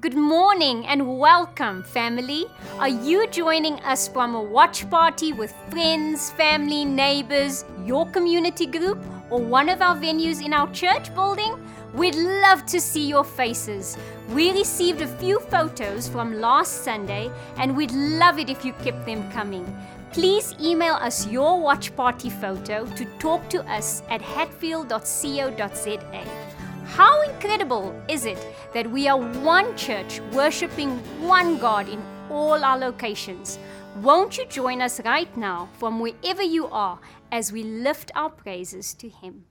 Good morning and welcome, family. Are you joining us from a watch party with friends, family, neighbors, your community group, or one of our venues in our church building? We'd love to see your faces. We received a few photos from last Sunday and we'd love it if you kept them coming. Please email us your watch party photo to talk to us at hatfield.co.za. How incredible is it that we are one church worshipping one God in all our locations? Won't you join us right now from wherever you are as we lift our praises to Him?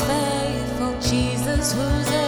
faithful, Jesus who's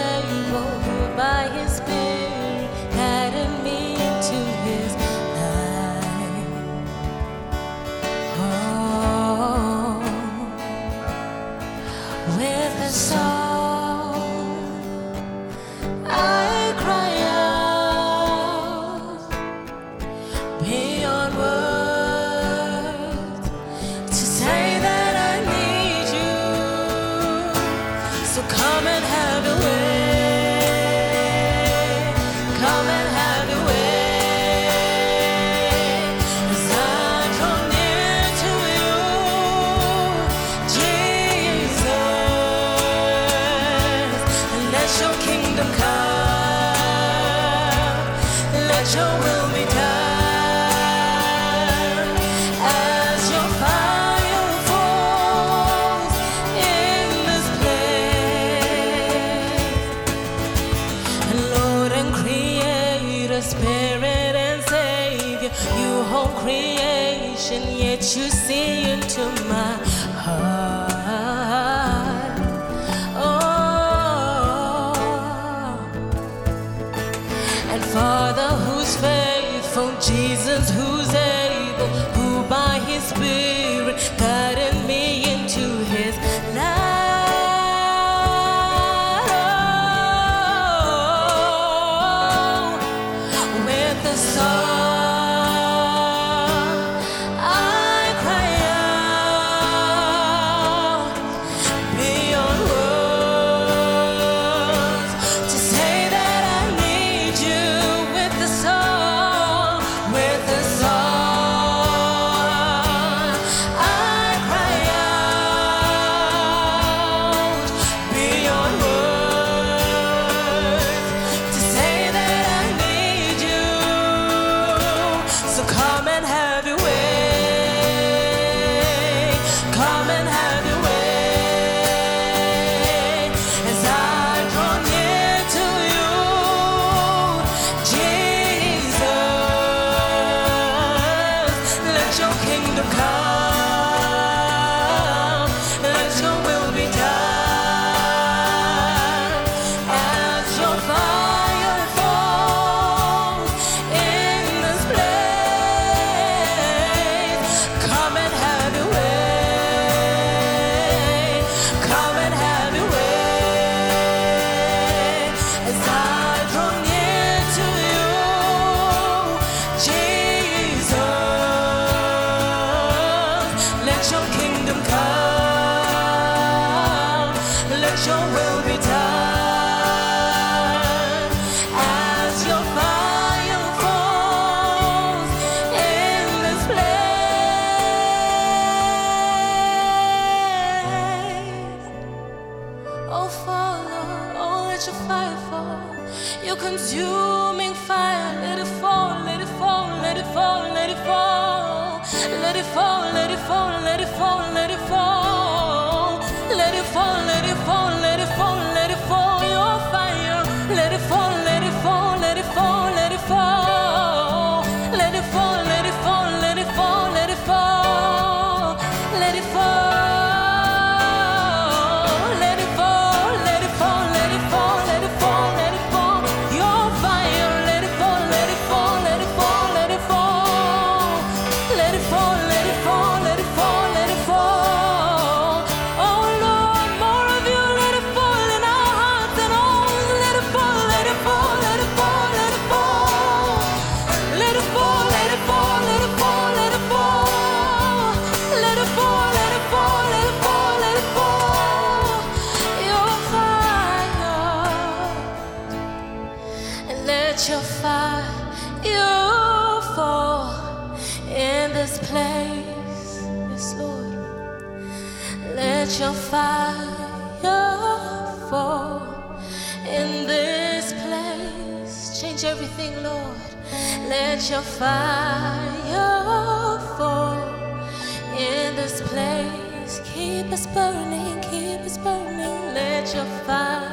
burning, keep us burning. Let your fire.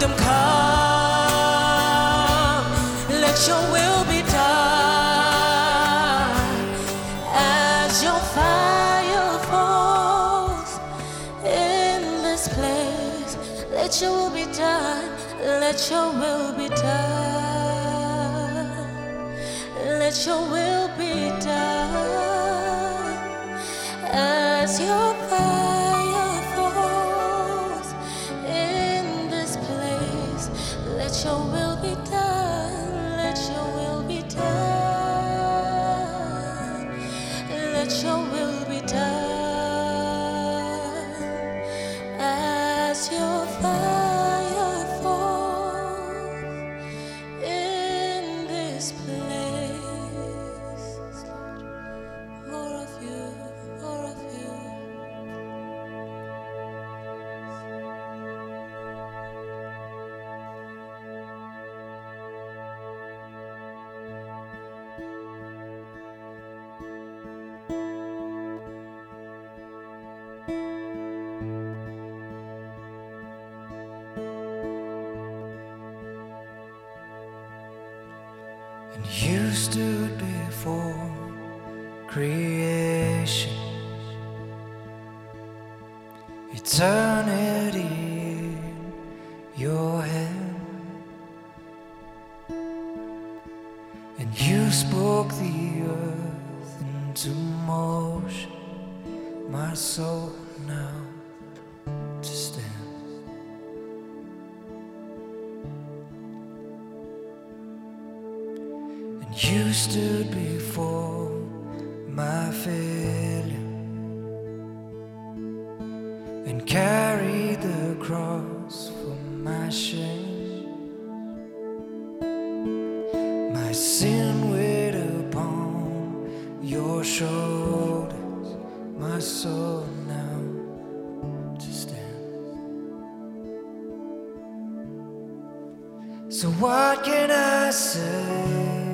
kingdom come. Let your will be done as your fire falls in this place. Let your will be done. Let your will be and carry the cross for my shame. My sin weighed upon your shoulders, my soul now to stand. So, what can I say?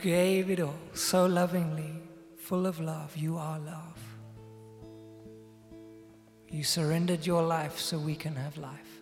gave it all so lovingly, full of love. You are love. You surrendered your life so we can have life.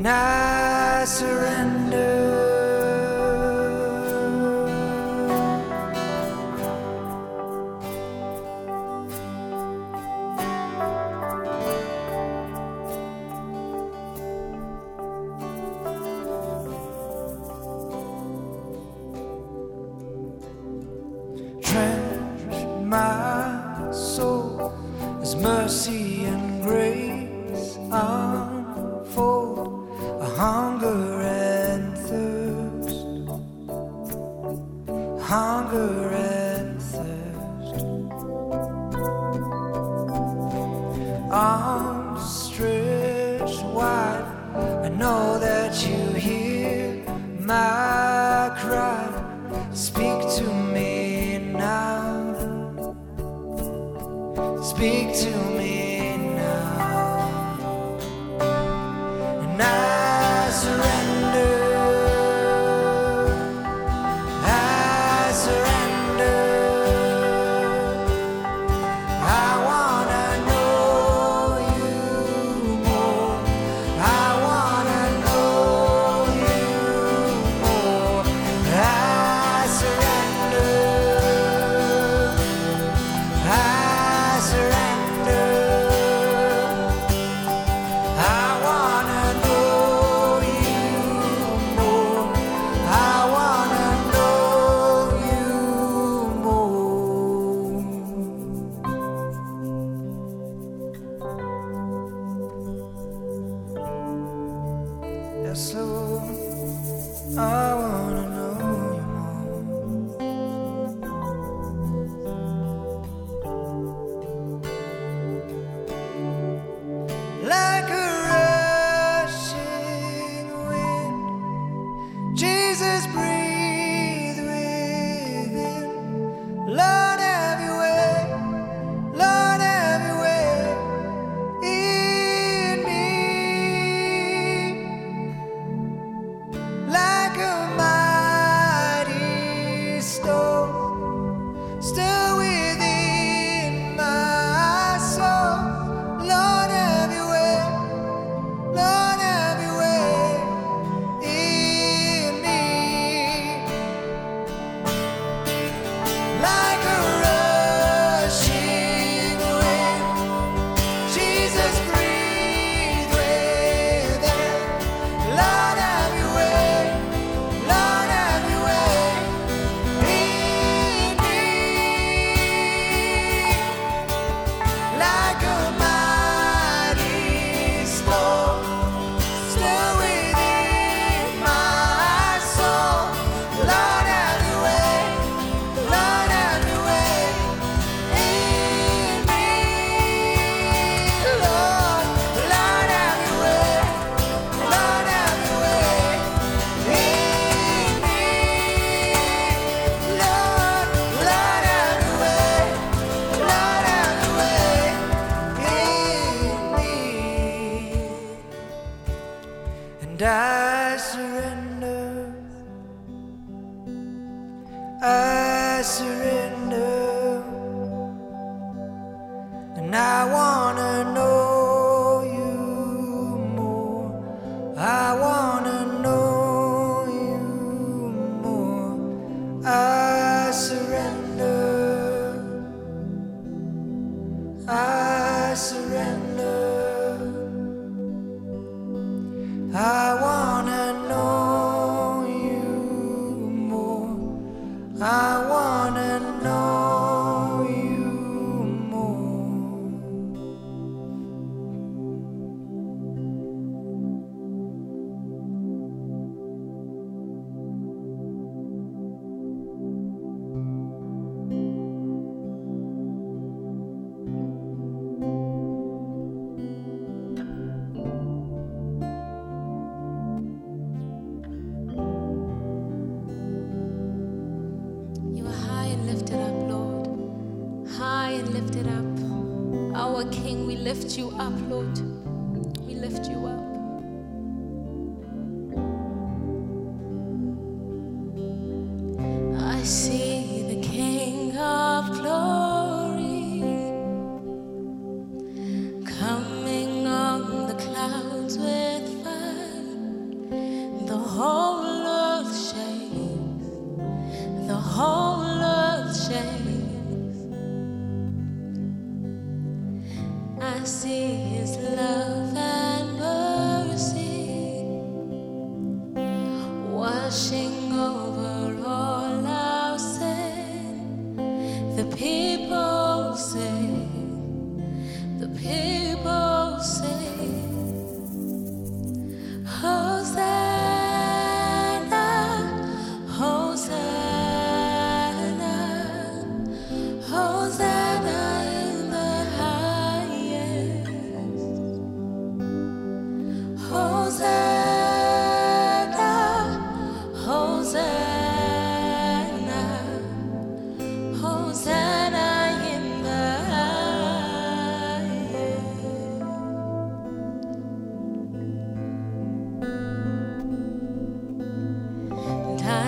And I surrender. I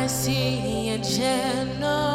I see a generation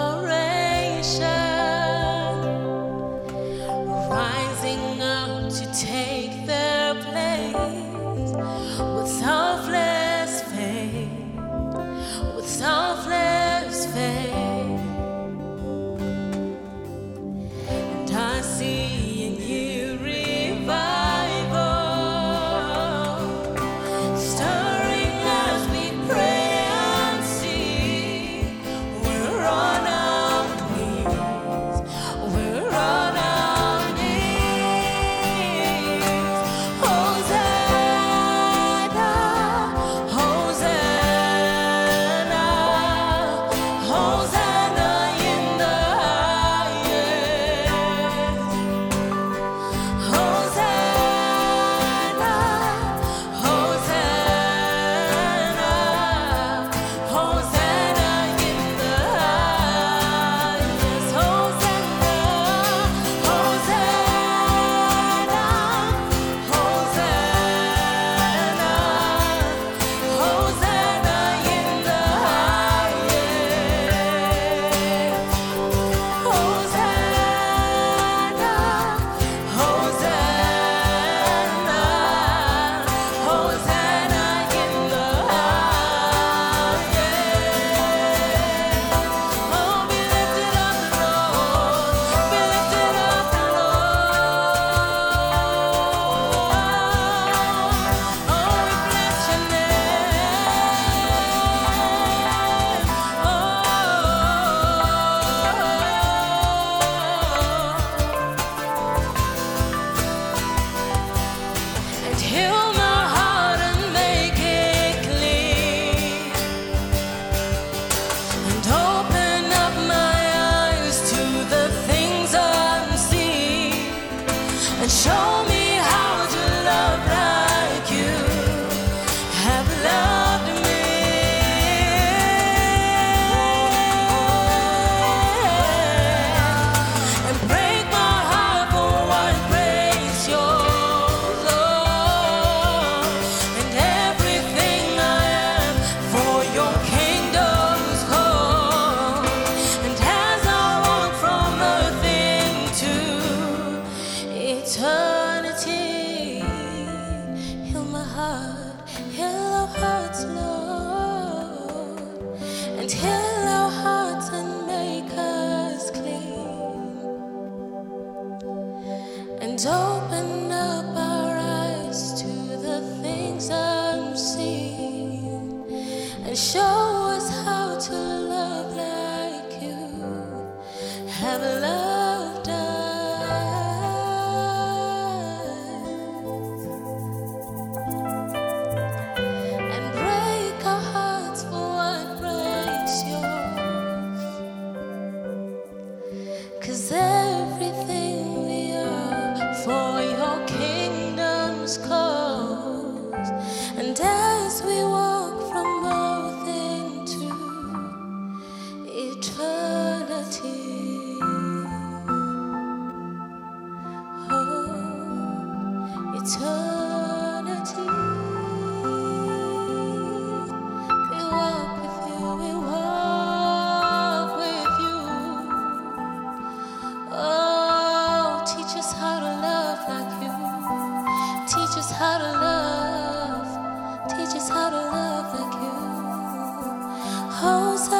好在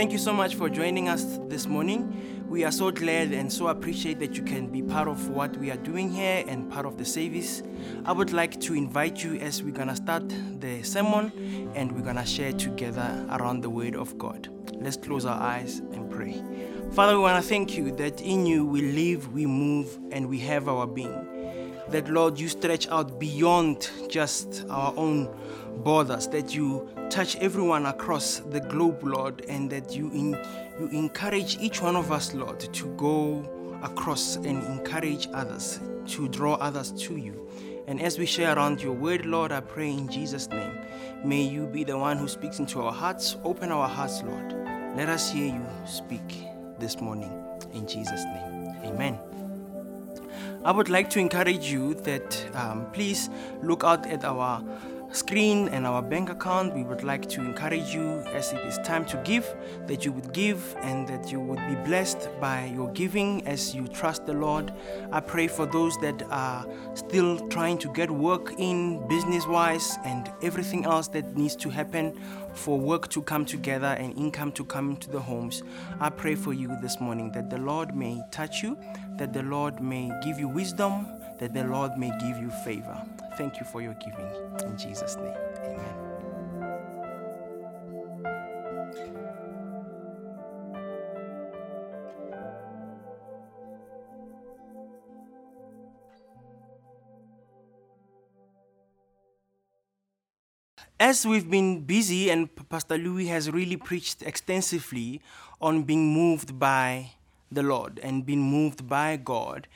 Thank you so much for joining us this morning. We are so glad and so appreciate that you can be part of what we are doing here and part of the service. I would like to invite you as we're going to start the sermon and we're going to share together around the Word of God. Let's close our eyes and pray. Father, we want to thank you that in you we live, we move, and we have our being that Lord, you stretch out beyond just our own borders, that you touch everyone across the globe, Lord, and that you in, you encourage each one of us, Lord, to go across and encourage others, to draw others to you. And as we share around your word, Lord, I pray in Jesus' name, may you be the one who speaks into our hearts. Open our hearts, Lord. Let us hear you speak this morning. In Jesus' name, amen. I would like to encourage you that um, please look out at our screen and our bank account. We would like to encourage you as it is time to give, that you would give and that you would be blessed by your giving as you trust the Lord. I pray for those that are still trying to get work in business wise and everything else that needs to happen for work to come together and income to come into the homes. I pray for you this morning that the Lord may touch you, that the Lord may give you wisdom, that the Lord may give you favor. Thank you for your giving. In Jesus' name, amen. As we've been busy, and Pastor Louis has really preached extensively on being moved by the Lord and being moved by God,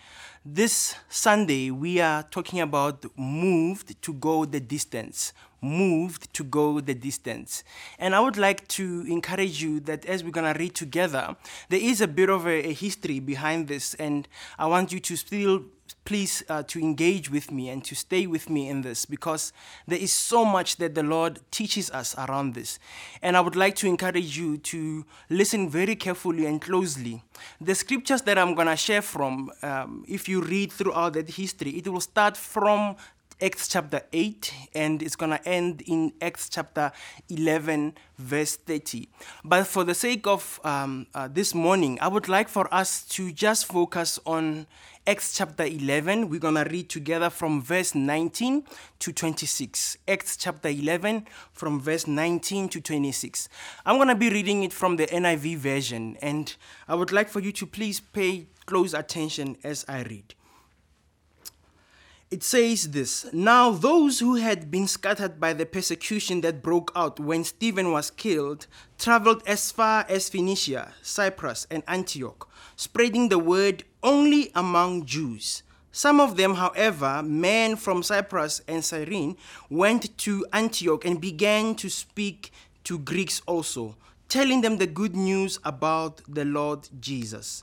this Sunday we are talking about moved to go the distance. Moved to go the distance. And I would like to encourage you that as we're going to read together, there is a bit of a, a history behind this, and I want you to still please uh, to engage with me and to stay with me in this because there is so much that the Lord teaches us around this. And I would like to encourage you to listen very carefully and closely. The scriptures that I'm going to share from, um, if you read throughout that history, it will start from Acts chapter 8 and it's going to end in Acts chapter 11, verse 30. But for the sake of um, uh, this morning, I would like for us to just focus on Acts chapter 11. We're going to read together from verse 19 to 26. Acts chapter 11, from verse 19 to 26. I'm going to be reading it from the NIV version, and I would like for you to please pay close attention as I read. It says this Now, those who had been scattered by the persecution that broke out when Stephen was killed traveled as far as Phoenicia, Cyprus, and Antioch, spreading the word only among Jews. Some of them, however, men from Cyprus and Cyrene, went to Antioch and began to speak to Greeks also, telling them the good news about the Lord Jesus.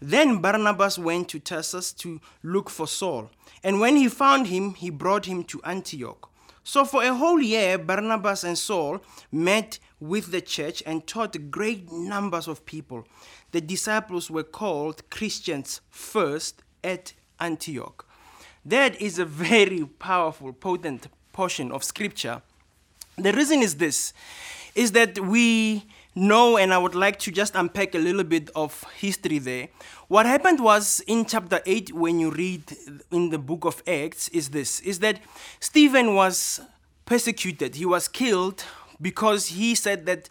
Then Barnabas went to Tarsus to look for Saul, and when he found him, he brought him to Antioch. So for a whole year, Barnabas and Saul met with the church and taught great numbers of people the disciples were called Christians first at Antioch. That is a very powerful, potent portion of scripture. The reason is this is that we know, and I would like to just unpack a little bit of history there. What happened was in chapter 8, when you read in the book of Acts, is this is that Stephen was persecuted, he was killed because he said that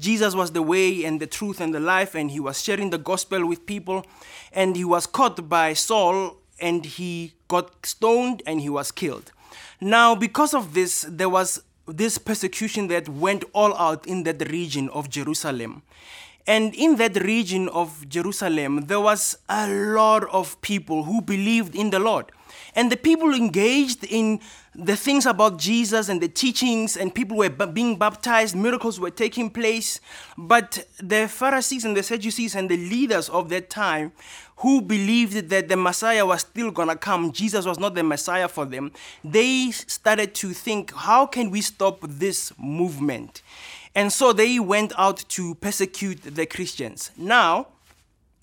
Jesus was the way and the truth and the life, and he was sharing the gospel with people. And he was caught by Saul, and he got stoned and he was killed. Now, because of this, there was this persecution that went all out in that region of Jerusalem. And in that region of Jerusalem, there was a lot of people who believed in the Lord. And the people engaged in the things about Jesus and the teachings, and people were being baptized, miracles were taking place. But the Pharisees and the Sadducees and the leaders of that time who believed that the Messiah was still going to come, Jesus was not the Messiah for them, they started to think, how can we stop this movement? And so they went out to persecute the Christians. Now,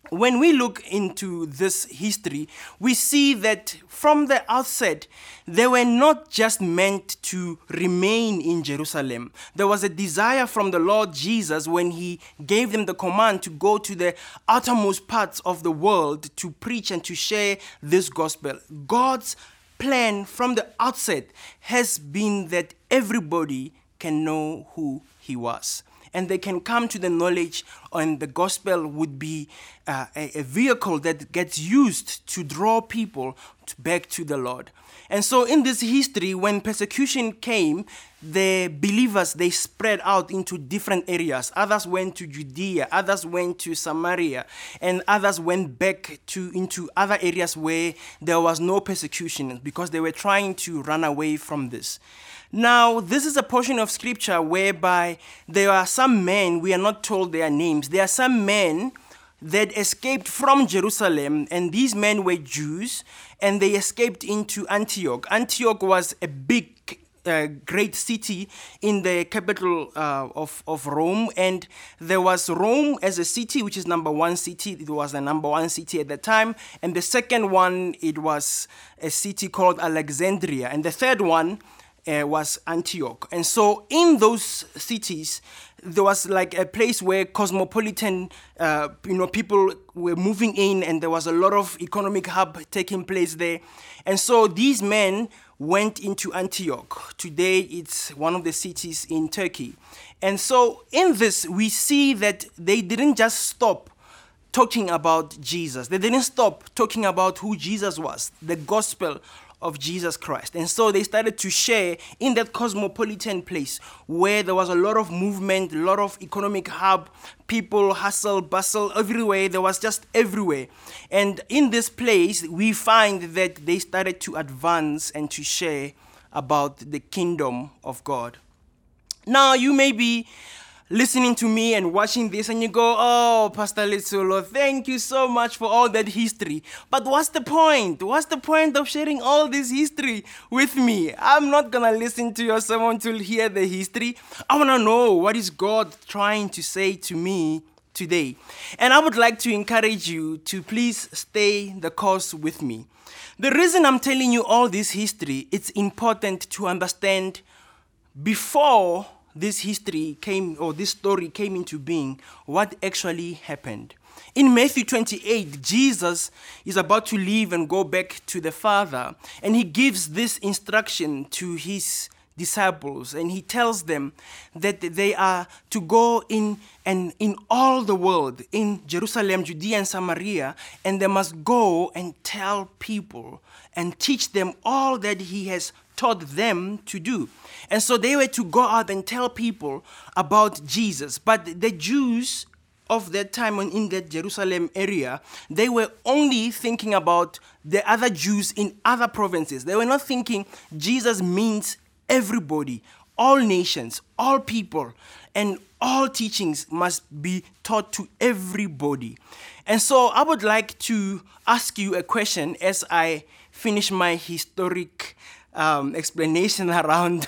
when we look into this history, we see that from the outset, they were not just meant to remain in Jerusalem. There was a desire from the Lord Jesus when he gave them the command to go to the outermost parts of the world to preach and to share this gospel. God's plan from the outset has been that everybody can know who he was and they can come to the knowledge and the gospel would be uh, a, a, vehicle that gets used to draw people back to the lord. And so in this history when persecution came the believers they spread out into different areas. Others went to judea others went to samaria and others went back to into other areas where there was no persecution because they were trying to run away from this now, this is a portion of scripture whereby there are some men, we are not told their names, there are some men that escaped from Jerusalem, and these men were Jews, and they escaped into Antioch. Antioch was a big uh, great city in the capital uh, of, of Rome. And there was Rome as a city, which is number one city. It was the number one city at the time. And the second one, it was a city called Alexandria. And the third one, uh, was Antioch. And so in those cities, there was like a place where cosmopolitan, uh, you know, people were moving in, and there was a lot of economic hub taking place there. And so these men went into Antioch. Today, it's one of the cities in Turkey. And so in this, we see that they didn't just stop talking about Jesus. They didn't stop talking about who Jesus was, the gospel of Jesus Christ. And so they started to share in that cosmopolitan place where there was a lot of movement, a lot of economic hub, people, hustle, bustle, everywhere. There was just everywhere. And in this place, we find that they started to advance and to share about the kingdom of God. Now, you may be listening to me and watching this and you go, oh, Pastor Litsulo, thank you so much for all that history. But what's the point? What's the point of sharing all this history with me? I'm not gonna listen to your sermon to hear the history. I wanna know what is God trying to say to me today. And I would like to encourage you to please stay the course with me. The reason I'm telling you all this history, it's important to understand before this history came or this story came into being, what actually happened. In Matthew 28, Jesus is about to leave and go back to the Father, and he gives this instruction to his disciples and he tells them that they are to go in and in all the world in Jerusalem, Judea and Samaria and they must go and tell people and teach them all that he has taught them to do. And so they were to go out and tell people about Jesus. But the Jews of that time in that Jerusalem area, they were only thinking about the other Jews in other provinces. They were not thinking Jesus means everybody, all nations, all people, and all teachings must be taught to everybody. And so I would like to ask you a question as I finish my historic um, explanation around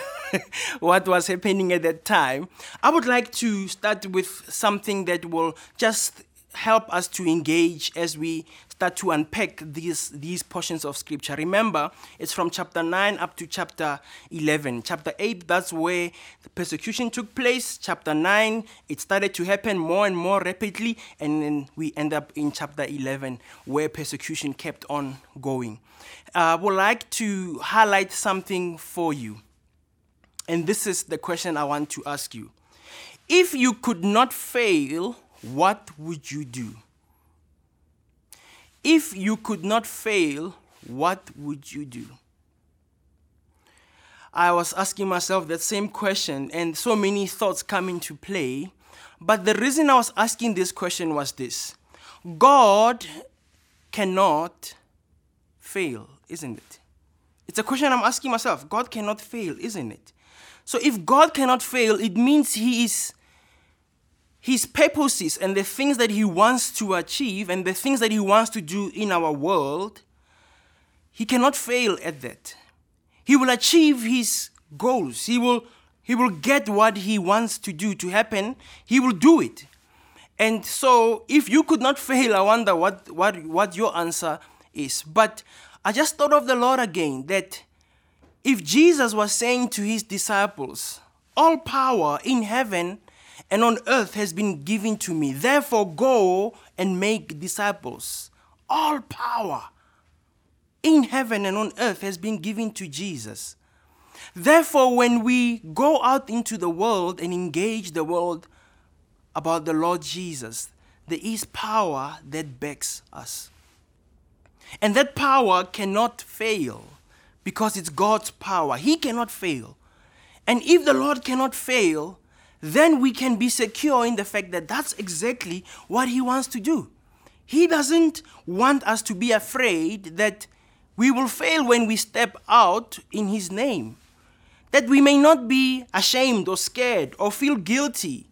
what was happening at that time, I would like to start with something that will just help us to engage as we start to unpack these, these portions of scripture. Remember, it's from chapter 9 up to chapter 11. Chapter 8, that's where the persecution took place. Chapter 9, it started to happen more and more rapidly. And then we end up in chapter 11, where persecution kept on going. Uh, I would like to highlight something for you. And this is the question I want to ask you. If you could not fail, what would you do? If you could not fail, what would you do? I was asking myself that same question, and so many thoughts come into play. But the reason I was asking this question was this God cannot fail, isn't it? It's a question I'm asking myself. God cannot fail, isn't it? So if God cannot fail, it means He is his purposes and the things that he wants to achieve and the things that he wants to do in our world, he cannot fail at that. He will achieve his goals. He will he will get what he wants to do to happen. He will do it. And so if you could not fail, I wonder what what what your answer is. But I just thought of the Lord again that if Jesus was saying to his disciples, all power in heaven and on earth has been given to me. Therefore, go and make disciples. All power in heaven and on earth has been given to Jesus. Therefore, when we go out into the world and engage the world about the Lord Jesus, there is power that backs us. And that power cannot fail because it's God's power. He cannot fail. And if the Lord cannot fail, then we can be secure in the fact that that's exactly what He wants to do. He doesn't want us to be afraid that we will fail when we step out in His name, that we may not be ashamed or scared or feel guilty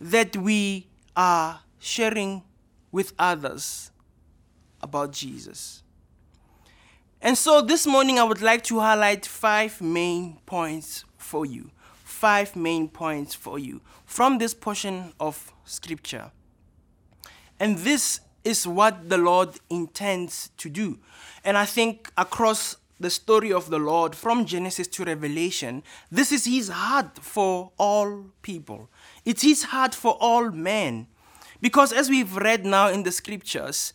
that we are sharing with others about Jesus. And so this morning, I would like to highlight five main points for you five main points for you from this portion of Scripture. And this is what the Lord intends to do. And I think across the story of the Lord from Genesis to Revelation, this is His heart for all people. It's His heart for all men. Because as we've read now in the scriptures,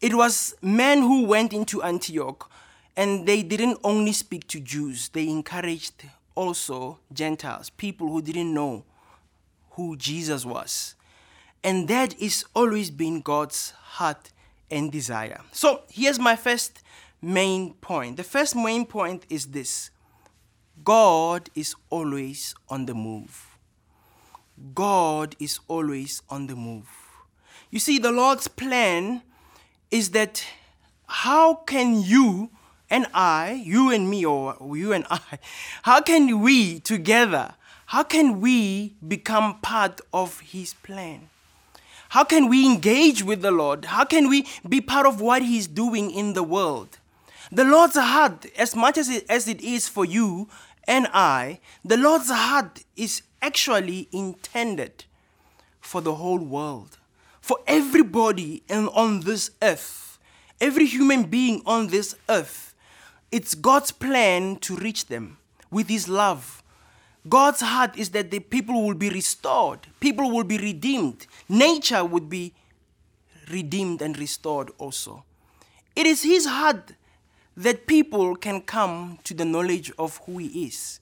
it was men who went into Antioch and they didn't only speak to Jews, they encouraged also Gentiles, people who didn't know who Jesus was. And that is always been God's heart and desire. So here's my first main point. The first main point is this God is always on the move. God is always on the move. You see, the Lord's plan is that how can you and I, you and me, or you and I, how can we together, how can we become part of His plan? How can we engage with the Lord? How can we be part of what He's doing in the world? The Lord's heart, as much as it, as it is for you and I, the Lord's heart is actually intended for the whole world, for everybody and on this earth, every human being on this earth. It's God's plan to reach them with His love. God's heart is that the people will be restored, people will be redeemed, nature would be redeemed and restored also. It is His heart that people can come to the knowledge of who He is.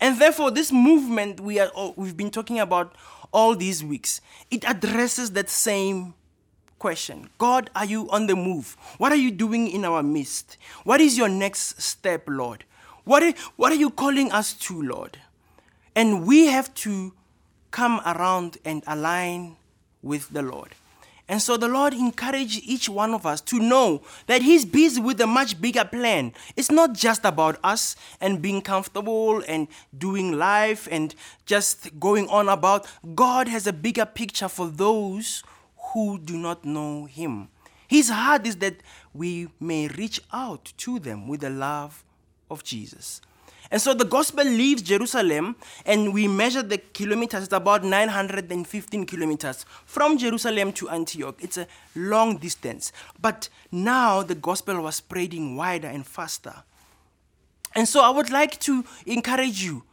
And therefore, this movement we are, we've been talking about all these weeks, it addresses that same question God, are you on the move? What are you doing in our midst? What is your next step, Lord? What are, what are you calling us to, Lord? And we have to come around and align with the Lord. And so the Lord encouraged each one of us to know that He's busy with a much bigger plan. It's not just about us and being comfortable and doing life and just going on about. God has a bigger picture for those who do not know Him. His heart is that we may reach out to them with the love of Jesus. And so the gospel leaves Jerusalem, and we measure the kilometers, it's about 915 kilometers from Jerusalem to Antioch. It's a long distance. But now the gospel was spreading wider and faster. And so I would like to encourage you.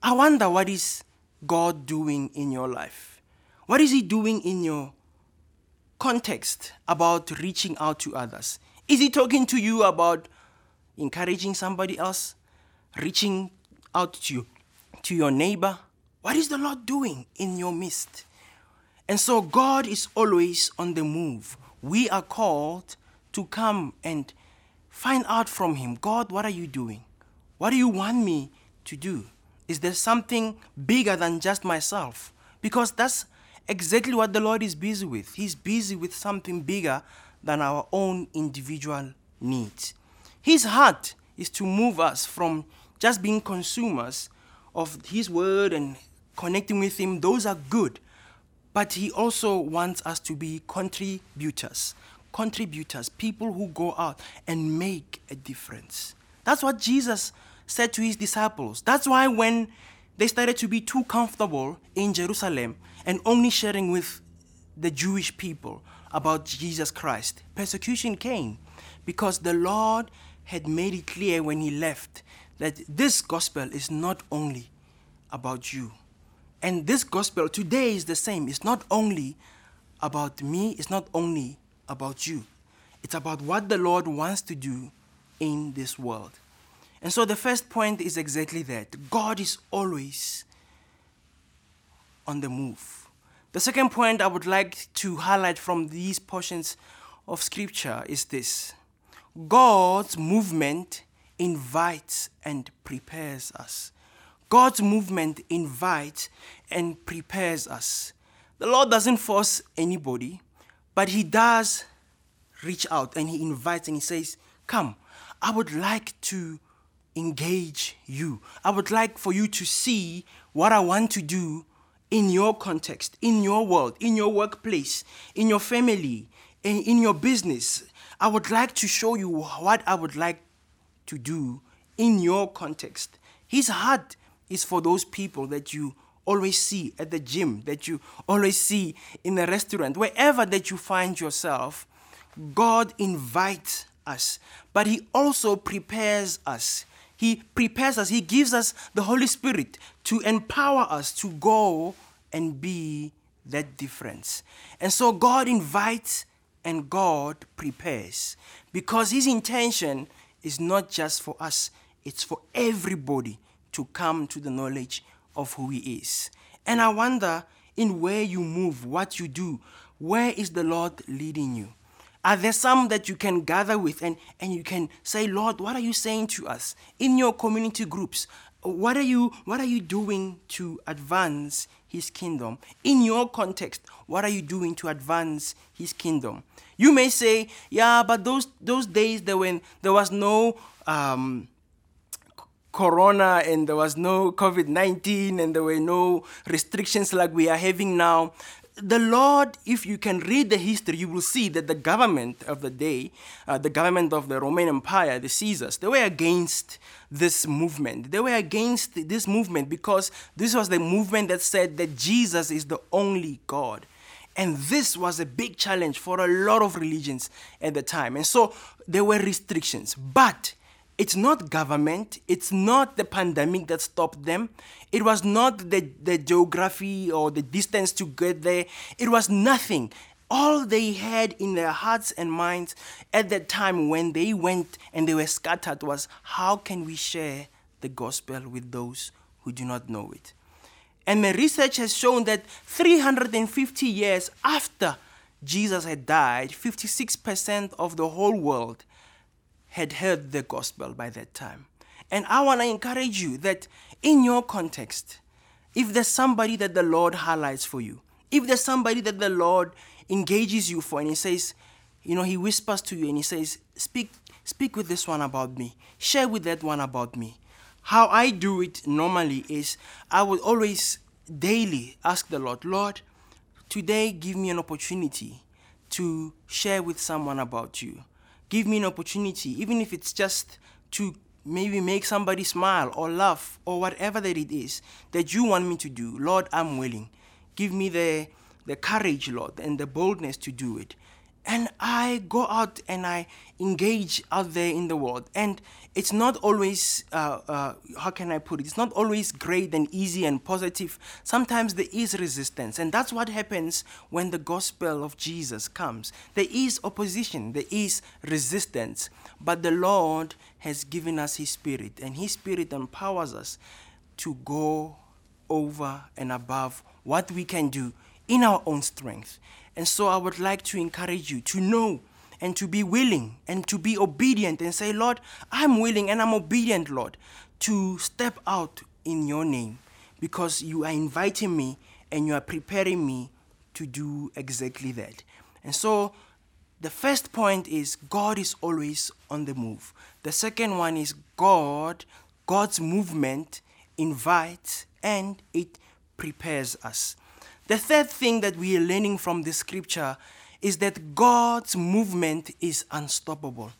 I wonder what is God doing in your life? What is He doing in your context about reaching out to others? Is He talking to you about encouraging somebody else? reaching out to you, to your neighbor. What is the Lord doing in your midst? And so God is always on the move. We are called to come and find out from Him God, what are you doing? What do you want me to do? Is there something bigger than just myself? Because that's exactly what the Lord is busy with. He's busy with something bigger than our own individual needs. His heart is to move us from just being consumers of His Word and connecting with Him, those are good. But He also wants us to be contributors. Contributors, people who go out and make a difference. That's what Jesus said to His disciples. That's why when they started to be too comfortable in Jerusalem and only sharing with the Jewish people about Jesus Christ, persecution came because the Lord had made it clear when He left that this gospel is not only about you. And this gospel today is the same. It's not only about me, it's not only about you. It's about what the Lord wants to do in this world. And so the first point is exactly that God is always on the move. The second point I would like to highlight from these portions of scripture is this God's movement invites and prepares us. God's movement invites and prepares us. The Lord doesn't force anybody, but He does reach out and He invites and He says, Come, I would like to engage you. I would like for you to see what I want to do in your context, in your world, in your workplace, in your family, in, in your business. I would like to show you what I would like to do in your context. His heart is for those people that you always see at the gym, that you always see in the restaurant, wherever that you find yourself. God invites us, but He also prepares us. He prepares us, He gives us the Holy Spirit to empower us to go and be that difference. And so God invites and God prepares because His intention is not just for us, it's for everybody to come to the knowledge of who He is. And I wonder in where you move, what you do, where is the Lord leading you? Are there some that you can gather with and, and you can say, Lord, what are you saying to us in your community groups? What are you what are you doing to advance his kingdom? In your context, what are you doing to advance his kingdom? You may say, yeah, but those those days there when there was no um, corona and there was no COVID 19 and there were no restrictions like we are having now. The Lord, if you can read the history, you will see that the government of the day, uh, the government of the Roman Empire, the Caesars, they were against this movement. They were against this movement because this was the movement that said that Jesus is the only God. And this was a big challenge for a lot of religions at the time. And so there were restrictions. But it's not government, it's not the pandemic that stopped them, it was not the, the geography or the distance to get there, it was nothing. All they had in their hearts and minds at that time when they went and they were scattered was how can we share the gospel with those who do not know it? And my research has shown that 350 years after Jesus had died, 56% of the whole world had heard the gospel by that time. And I want to encourage you that in your context, if there's somebody that the Lord highlights for you, if there's somebody that the Lord engages you for and he says, you know, he whispers to you and he says, speak, speak with this one about me, share with that one about me. How I do it normally is I will always daily ask the Lord, Lord, today give me an opportunity to share with someone about you. Give me an opportunity, even if it's just to maybe make somebody smile or laugh or whatever that it is that you want me to do. Lord, I'm willing. Give me the, the courage, Lord, and the boldness to do it and I go out and I engage out there in the world. And it's not always, uh, uh, how can I put it? It's not always great and easy and positive. Sometimes there is resistance. And that's what happens when the gospel of Jesus comes. There is opposition, there is resistance. But the Lord has given us His Spirit, and His Spirit empowers us to go over and above what we can do in our own strength. And so I would like to encourage you to know and to be willing and to be obedient and say, Lord, I'm willing and I'm obedient, Lord, to step out in your name because you are inviting me and you are preparing me to do exactly that. And so the first point is God is always on the move. The second one is God, God's movement invites and it prepares us. The third thing that we are learning from the scripture is that God's movement is unstoppable.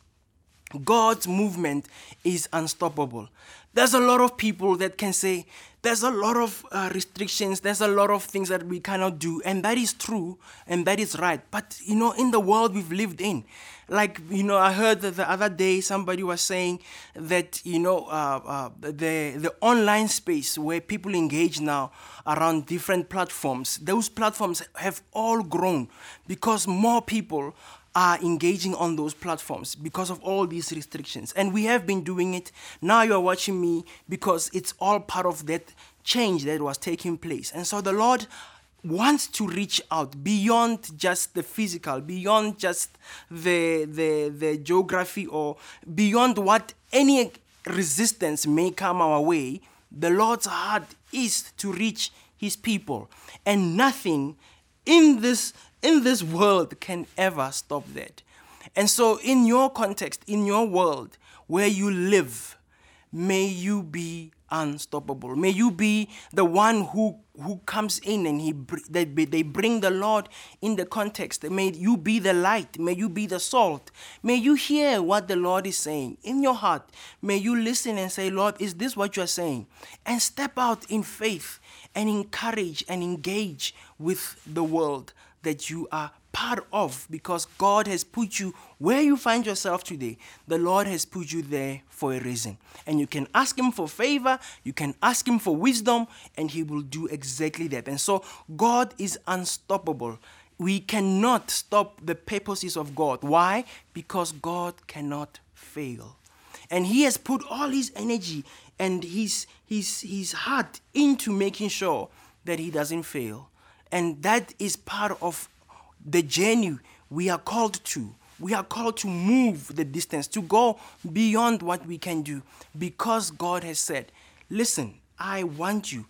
God's movement is unstoppable. There's a lot of people that can say, there's a lot of uh, restrictions, there's a lot of things that we cannot do, and that is true and that is right. But you know, in the world we've lived in, like you know, I heard the other day somebody was saying that you know uh, uh, the the online space where people engage now around different platforms, those platforms have all grown because more people are engaging on those platforms because of all these restrictions. And we have been doing it. Now you are watching me because it's all part of that change that was taking place. And so the Lord wants to reach out beyond just the physical, beyond just the, the, the geography, or beyond what any resistance may come our way. The Lord's heart is to reach his people. And nothing in this in this world can ever stop that. And so, in your context, in your world where you live, may you be unstoppable. May you be the one who who comes in and he they, they bring the Lord in the context. May you be the light. May you be the salt. May you hear what the Lord is saying in your heart. May you listen and say, Lord, is this what you are saying? And step out in faith and encourage and engage with the world that you are part of because God has put you where you find yourself today. The Lord has put you there for a reason. And you can ask Him for favor, you can ask Him for wisdom, and He will do exactly that. And so God is unstoppable. We cannot stop the purposes of God. Why? Because God cannot fail. And He has put all His energy and His, his, his heart into making sure that He doesn't fail. And that is part of the journey we are called to. We are called to move the distance, to go beyond what we can do, because God has said, Listen, I want you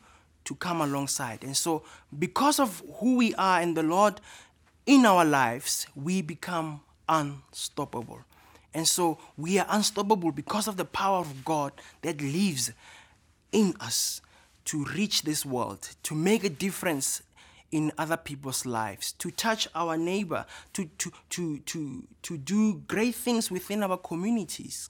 to come alongside. And so, because of who we are and the Lord in our lives, we become unstoppable. And so, we are unstoppable because of the power of God that lives in us to reach this world, to make a difference in other people's lives, to touch our neighbor, to, to, to, to, to do great things within our communities.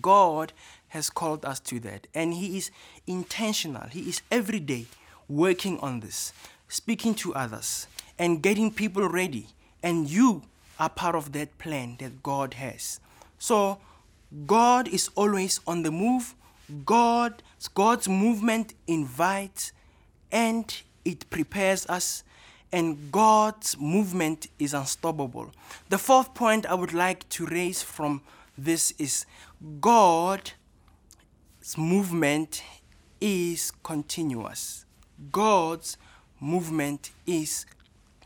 God has called us to that, and He is intentional. He is every day working on this, speaking to others, and getting people ready. And you are part of that plan that God has. So, God is always on the move. God, God's movement invites and it prepares us, and God's movement is unstoppable. The fourth point I would like to raise from this is God's movement is continuous. God's movement is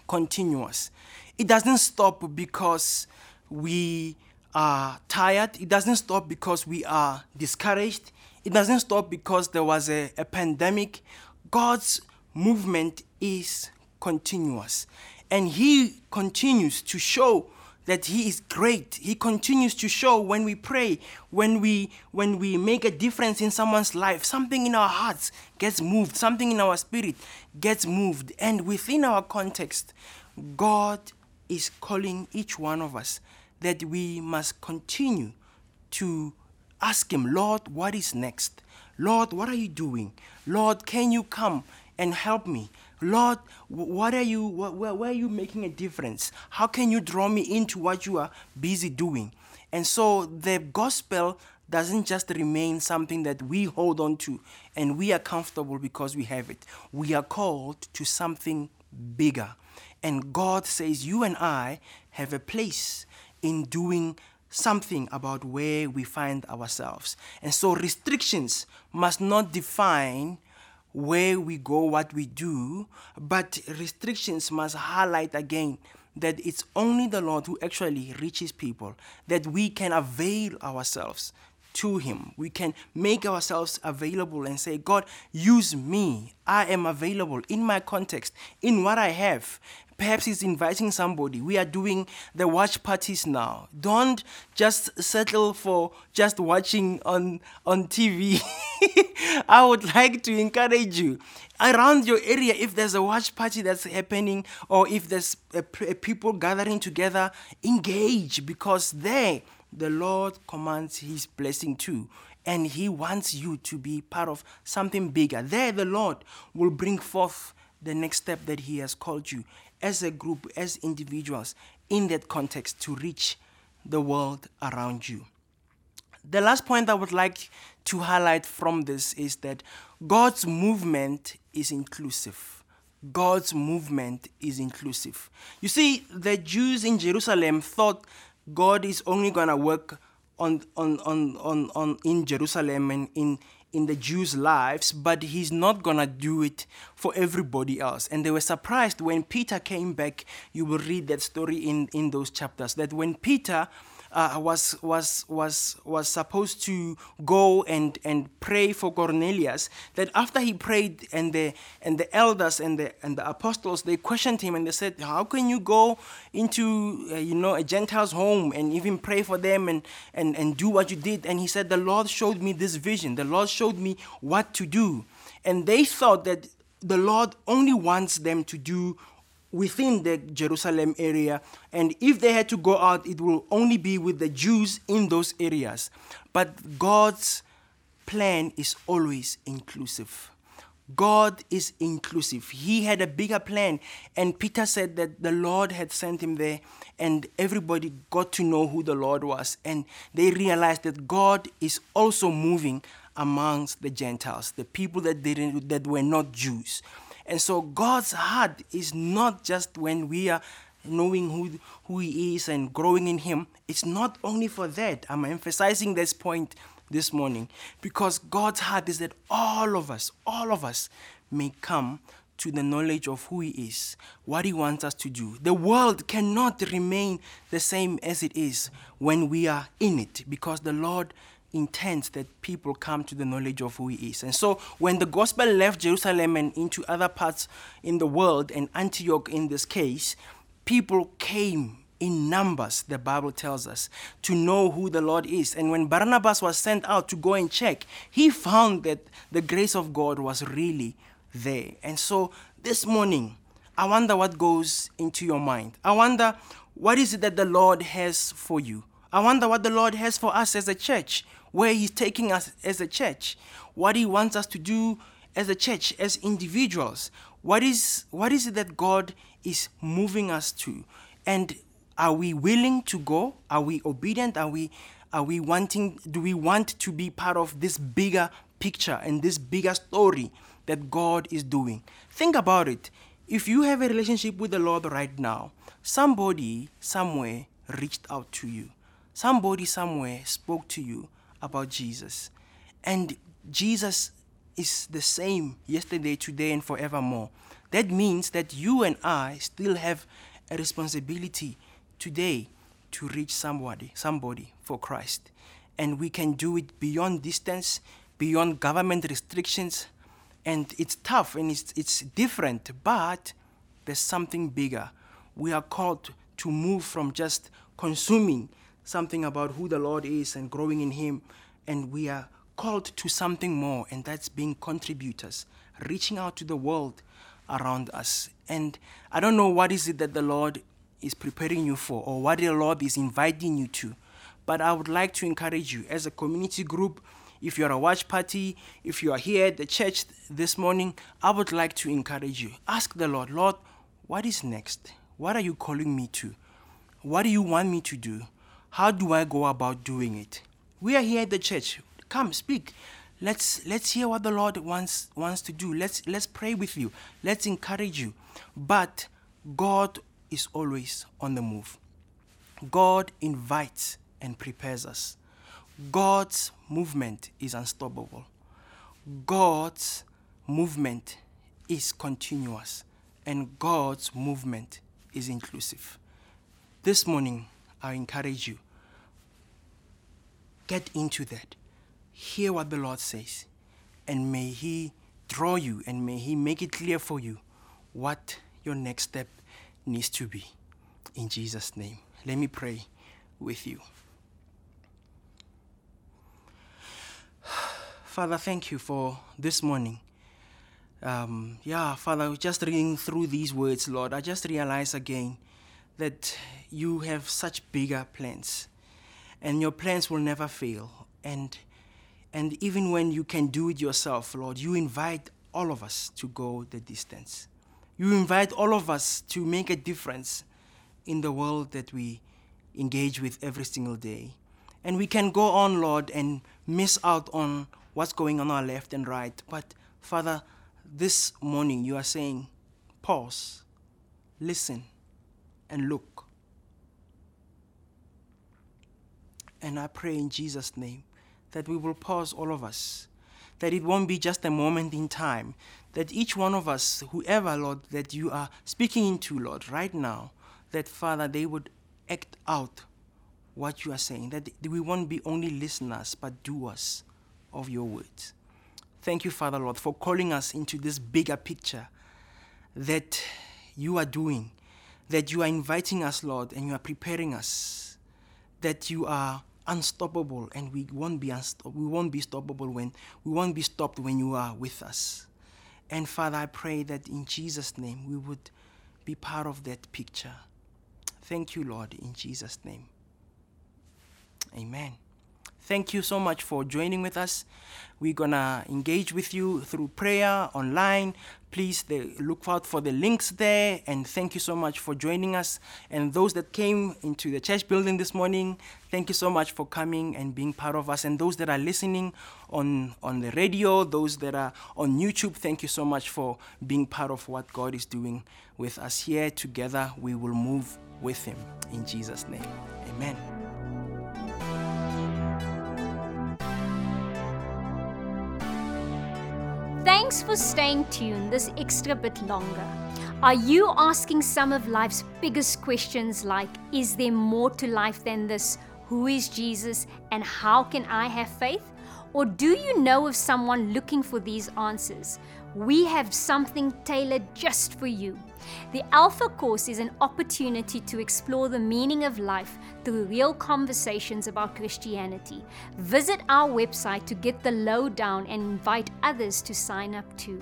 continuous. It doesn't stop because we are tired. It doesn't stop because we are discouraged. It doesn't stop because there was a, a pandemic. God's movement is continuous. And He continues to show that he is great. He continues to show when we pray when we when we make a difference in someone's life something in our hearts gets moved something in our spirit gets moved. And within our context god is calling each one of us that we must continue to ask him lord what is next? Lord what are you doing? Lord can you come and help me Lord, what are you, where, where are you making a difference? How can you draw me into what you are busy doing? And so the gospel doesn't just remain something that we hold on to and we are comfortable because we have it. We are called to something bigger. And God says, You and I have a place in doing something about where we find ourselves. And so restrictions must not define where we go, what we do, but restrictions must highlight again that it's only the Lord who actually reaches people, that we can avail ourselves to Him. We can make ourselves available and say, God, use me. I am available in my context, in what I have. Perhaps he's inviting somebody. We are doing the watch parties now. Don't just settle for just watching on, on TV. I would like to encourage you around your area if there's a watch party that's happening or if there's a, a people gathering together, engage because there the Lord commands his blessing too and he wants you to be part of something bigger. There, the Lord will bring forth the next step that He has called you as a group, as individuals, in that context to reach the world around you. The last point I would like to highlight from this is that God's movement is inclusive. God's movement is inclusive. You see, the Jews in Jerusalem thought God is only going to work on, on, on, on, on in Jerusalem and in, in the Jews' lives, but he's not gonna do it for everybody else. And they were surprised when Peter came back. You will read that story in, in those chapters. That when Peter uh, was was was was supposed to go and and pray for Cornelius. That after he prayed, and the and the elders and the and the apostles they questioned him and they said, "How can you go into uh, you know a Gentile's home and even pray for them and and and do what you did?" And he said, "The Lord showed me this vision. The Lord showed me what to do." And they thought that the Lord only wants them to do within the Jerusalem area. And if they had to go out, it will only be with the Jews in those areas. But God's plan is always inclusive. God is inclusive. He had a bigger plan. And Peter said that the Lord had sent him there, and everybody got to know who the Lord was. And they realized that God is also moving amongst the Gentiles, the people that, didn't, that were not Jews. And so God's heart is not just when we are knowing who, who He is and growing in Him. It's not only for that. I'm emphasizing this point this morning because God's heart is that all of us, all of us may come to the knowledge of who He is, what He wants us to do. The world cannot remain the same as it is when we are in it because the Lord intends that people come to the knowledge of who he is. And so when the gospel left Jerusalem and into other parts in the world, and Antioch in this case, people came in numbers, the Bible tells us, to know who the Lord is. And when Barnabas was sent out to go and check, he found that the grace of God was really there. And so this morning, I wonder what goes into your mind. I wonder what is it that the Lord has for you. I wonder what the Lord has for us as a church where He's taking us as a church, what He wants us to do as a church, as individuals. What is, what is it that God is moving us to. And are we willing to go? Are we obedient? Are we are we wanting do we want to be part of this bigger picture and this bigger story that God is doing? Think about it. If you have a relationship with the Lord right now, somebody somewhere reached out to you. Somebody somewhere spoke to you about Jesus. And Jesus is the same yesterday, today, and forevermore. That means that you and I still have a responsibility today to reach somebody, somebody for Christ. And we can do it beyond distance, beyond government restrictions. And it's tough and it's, it's different, but there's something bigger. We are called to move from just consuming something about who the Lord is and growing in Him, and we are called to something more, and that's being contributors, reaching out to the world around us. And I don't know what is it that the Lord is preparing you for or what the Lord is inviting you to. But I would like to encourage you as a community group, if you're a watch party, if you are here at the church this morning, I would like to encourage you. Ask the Lord, Lord, what is next? What are you calling me to? What do you want me to do? How do I go about doing it? We are here at the church. Come, speak. Let's let's hear what the Lord wants wants to do. Let's let's pray with you. Let's encourage you. But God is always on the move. God invites and prepares us. God's movement is unstoppable. God's movement is continuous. And God's movement is inclusive. This morning, I encourage you get into that. Hear what the Lord says. And may He draw you and may He make it clear for you what your next step needs to be. In Jesus' name. Let me pray with you. Father, thank you for this morning. Um, yeah, Father, just reading through these words, Lord, I just realize again that you have such bigger plans, and your plans will never fail. And and even when you can do it yourself, Lord, you invite all of us to go the distance. You invite all of us to make a difference in the world that we engage with every single day. And we can go on, Lord, and miss out on what's going on our left and right. But, Father, this morning you are saying, pause, listen, and look. And I pray in Jesus' name that we will pause, all of us, that it won't be just a moment in time, that each one of us, whoever, Lord, that you are speaking into, Lord, right now, that, Father, they would act out what you are saying, that we won't be only listeners, but doers of your words. Thank you, Father, Lord, for calling us into this bigger picture that you are doing, that you are inviting us, Lord, and you are preparing us, that you are unstoppable and we won't be we won't be stoppable when we won't be stopped when you are with us. And Father, I pray that in Jesus' name we would be part of that picture. Thank you, Lord, in Jesus' name. Amen. Thank you so much for joining with us. We're to engage with you through prayer online. Please look out for the links there. And thank you so much for joining us. And those that came into the church building this morning, thank you so much for coming and being part of us. And those that are listening on, on the radio, those that are on YouTube, thank you so much for being part of what God is doing with us here. Together, we will move with Him. In Jesus' name, amen. Thanks for staying tuned this extra bit longer. Are you asking some of life's biggest questions like Is there more to life than this? Who is Jesus? And how can I have faith? Or do you know of someone looking for these answers? We have something tailored just for you. The Alpha course is an opportunity to explore the meaning of life through real conversations about Christianity. Visit our website to get the lowdown and invite others to sign up too.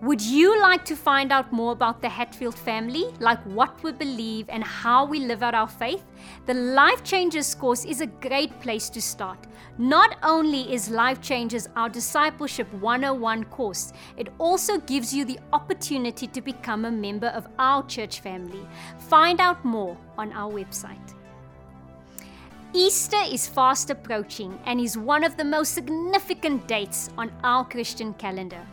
Would you like to find out more about the Hatfield family, like what we believe and how we live out our faith? The Life Changes course is a great place to start. Not only is Life Changes our Discipleship 101 course, it also gives you the opportunity to become a member of our church family. Find out more on our website. Easter is fast approaching and is one of the most significant dates on our Christian calendar.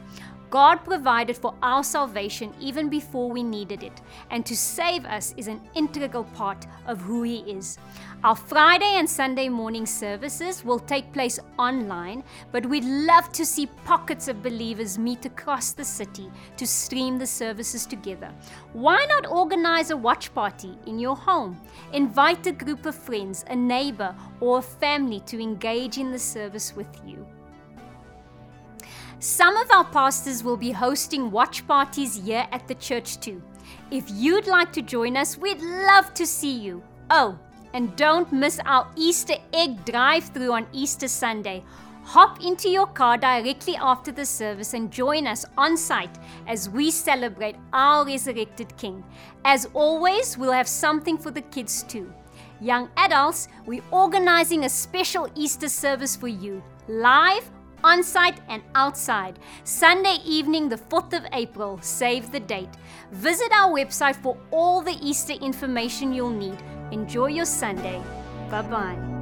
God provided for our salvation even before we needed it, and to save us is an integral part of who He is. Our Friday and Sunday morning services will take place online, but we'd love to see pockets of believers meet across the city to stream the services together. Why not organize a watch party in your home? Invite a group of friends, a neighbor, or a family to engage in the service with you. Some of our pastors will be hosting watch parties here at the church too. If you'd like to join us, we'd love to see you. Oh, and don't miss our Easter egg drive through on Easter Sunday. Hop into your car directly after the service and join us on site as we celebrate our resurrected King. As always, we'll have something for the kids too. Young adults, we're organizing a special Easter service for you, live on site and outside. Sunday evening, the 4th of April. Save the date. Visit our website for all the Easter information you'll need. Enjoy your Sunday. Bye bye.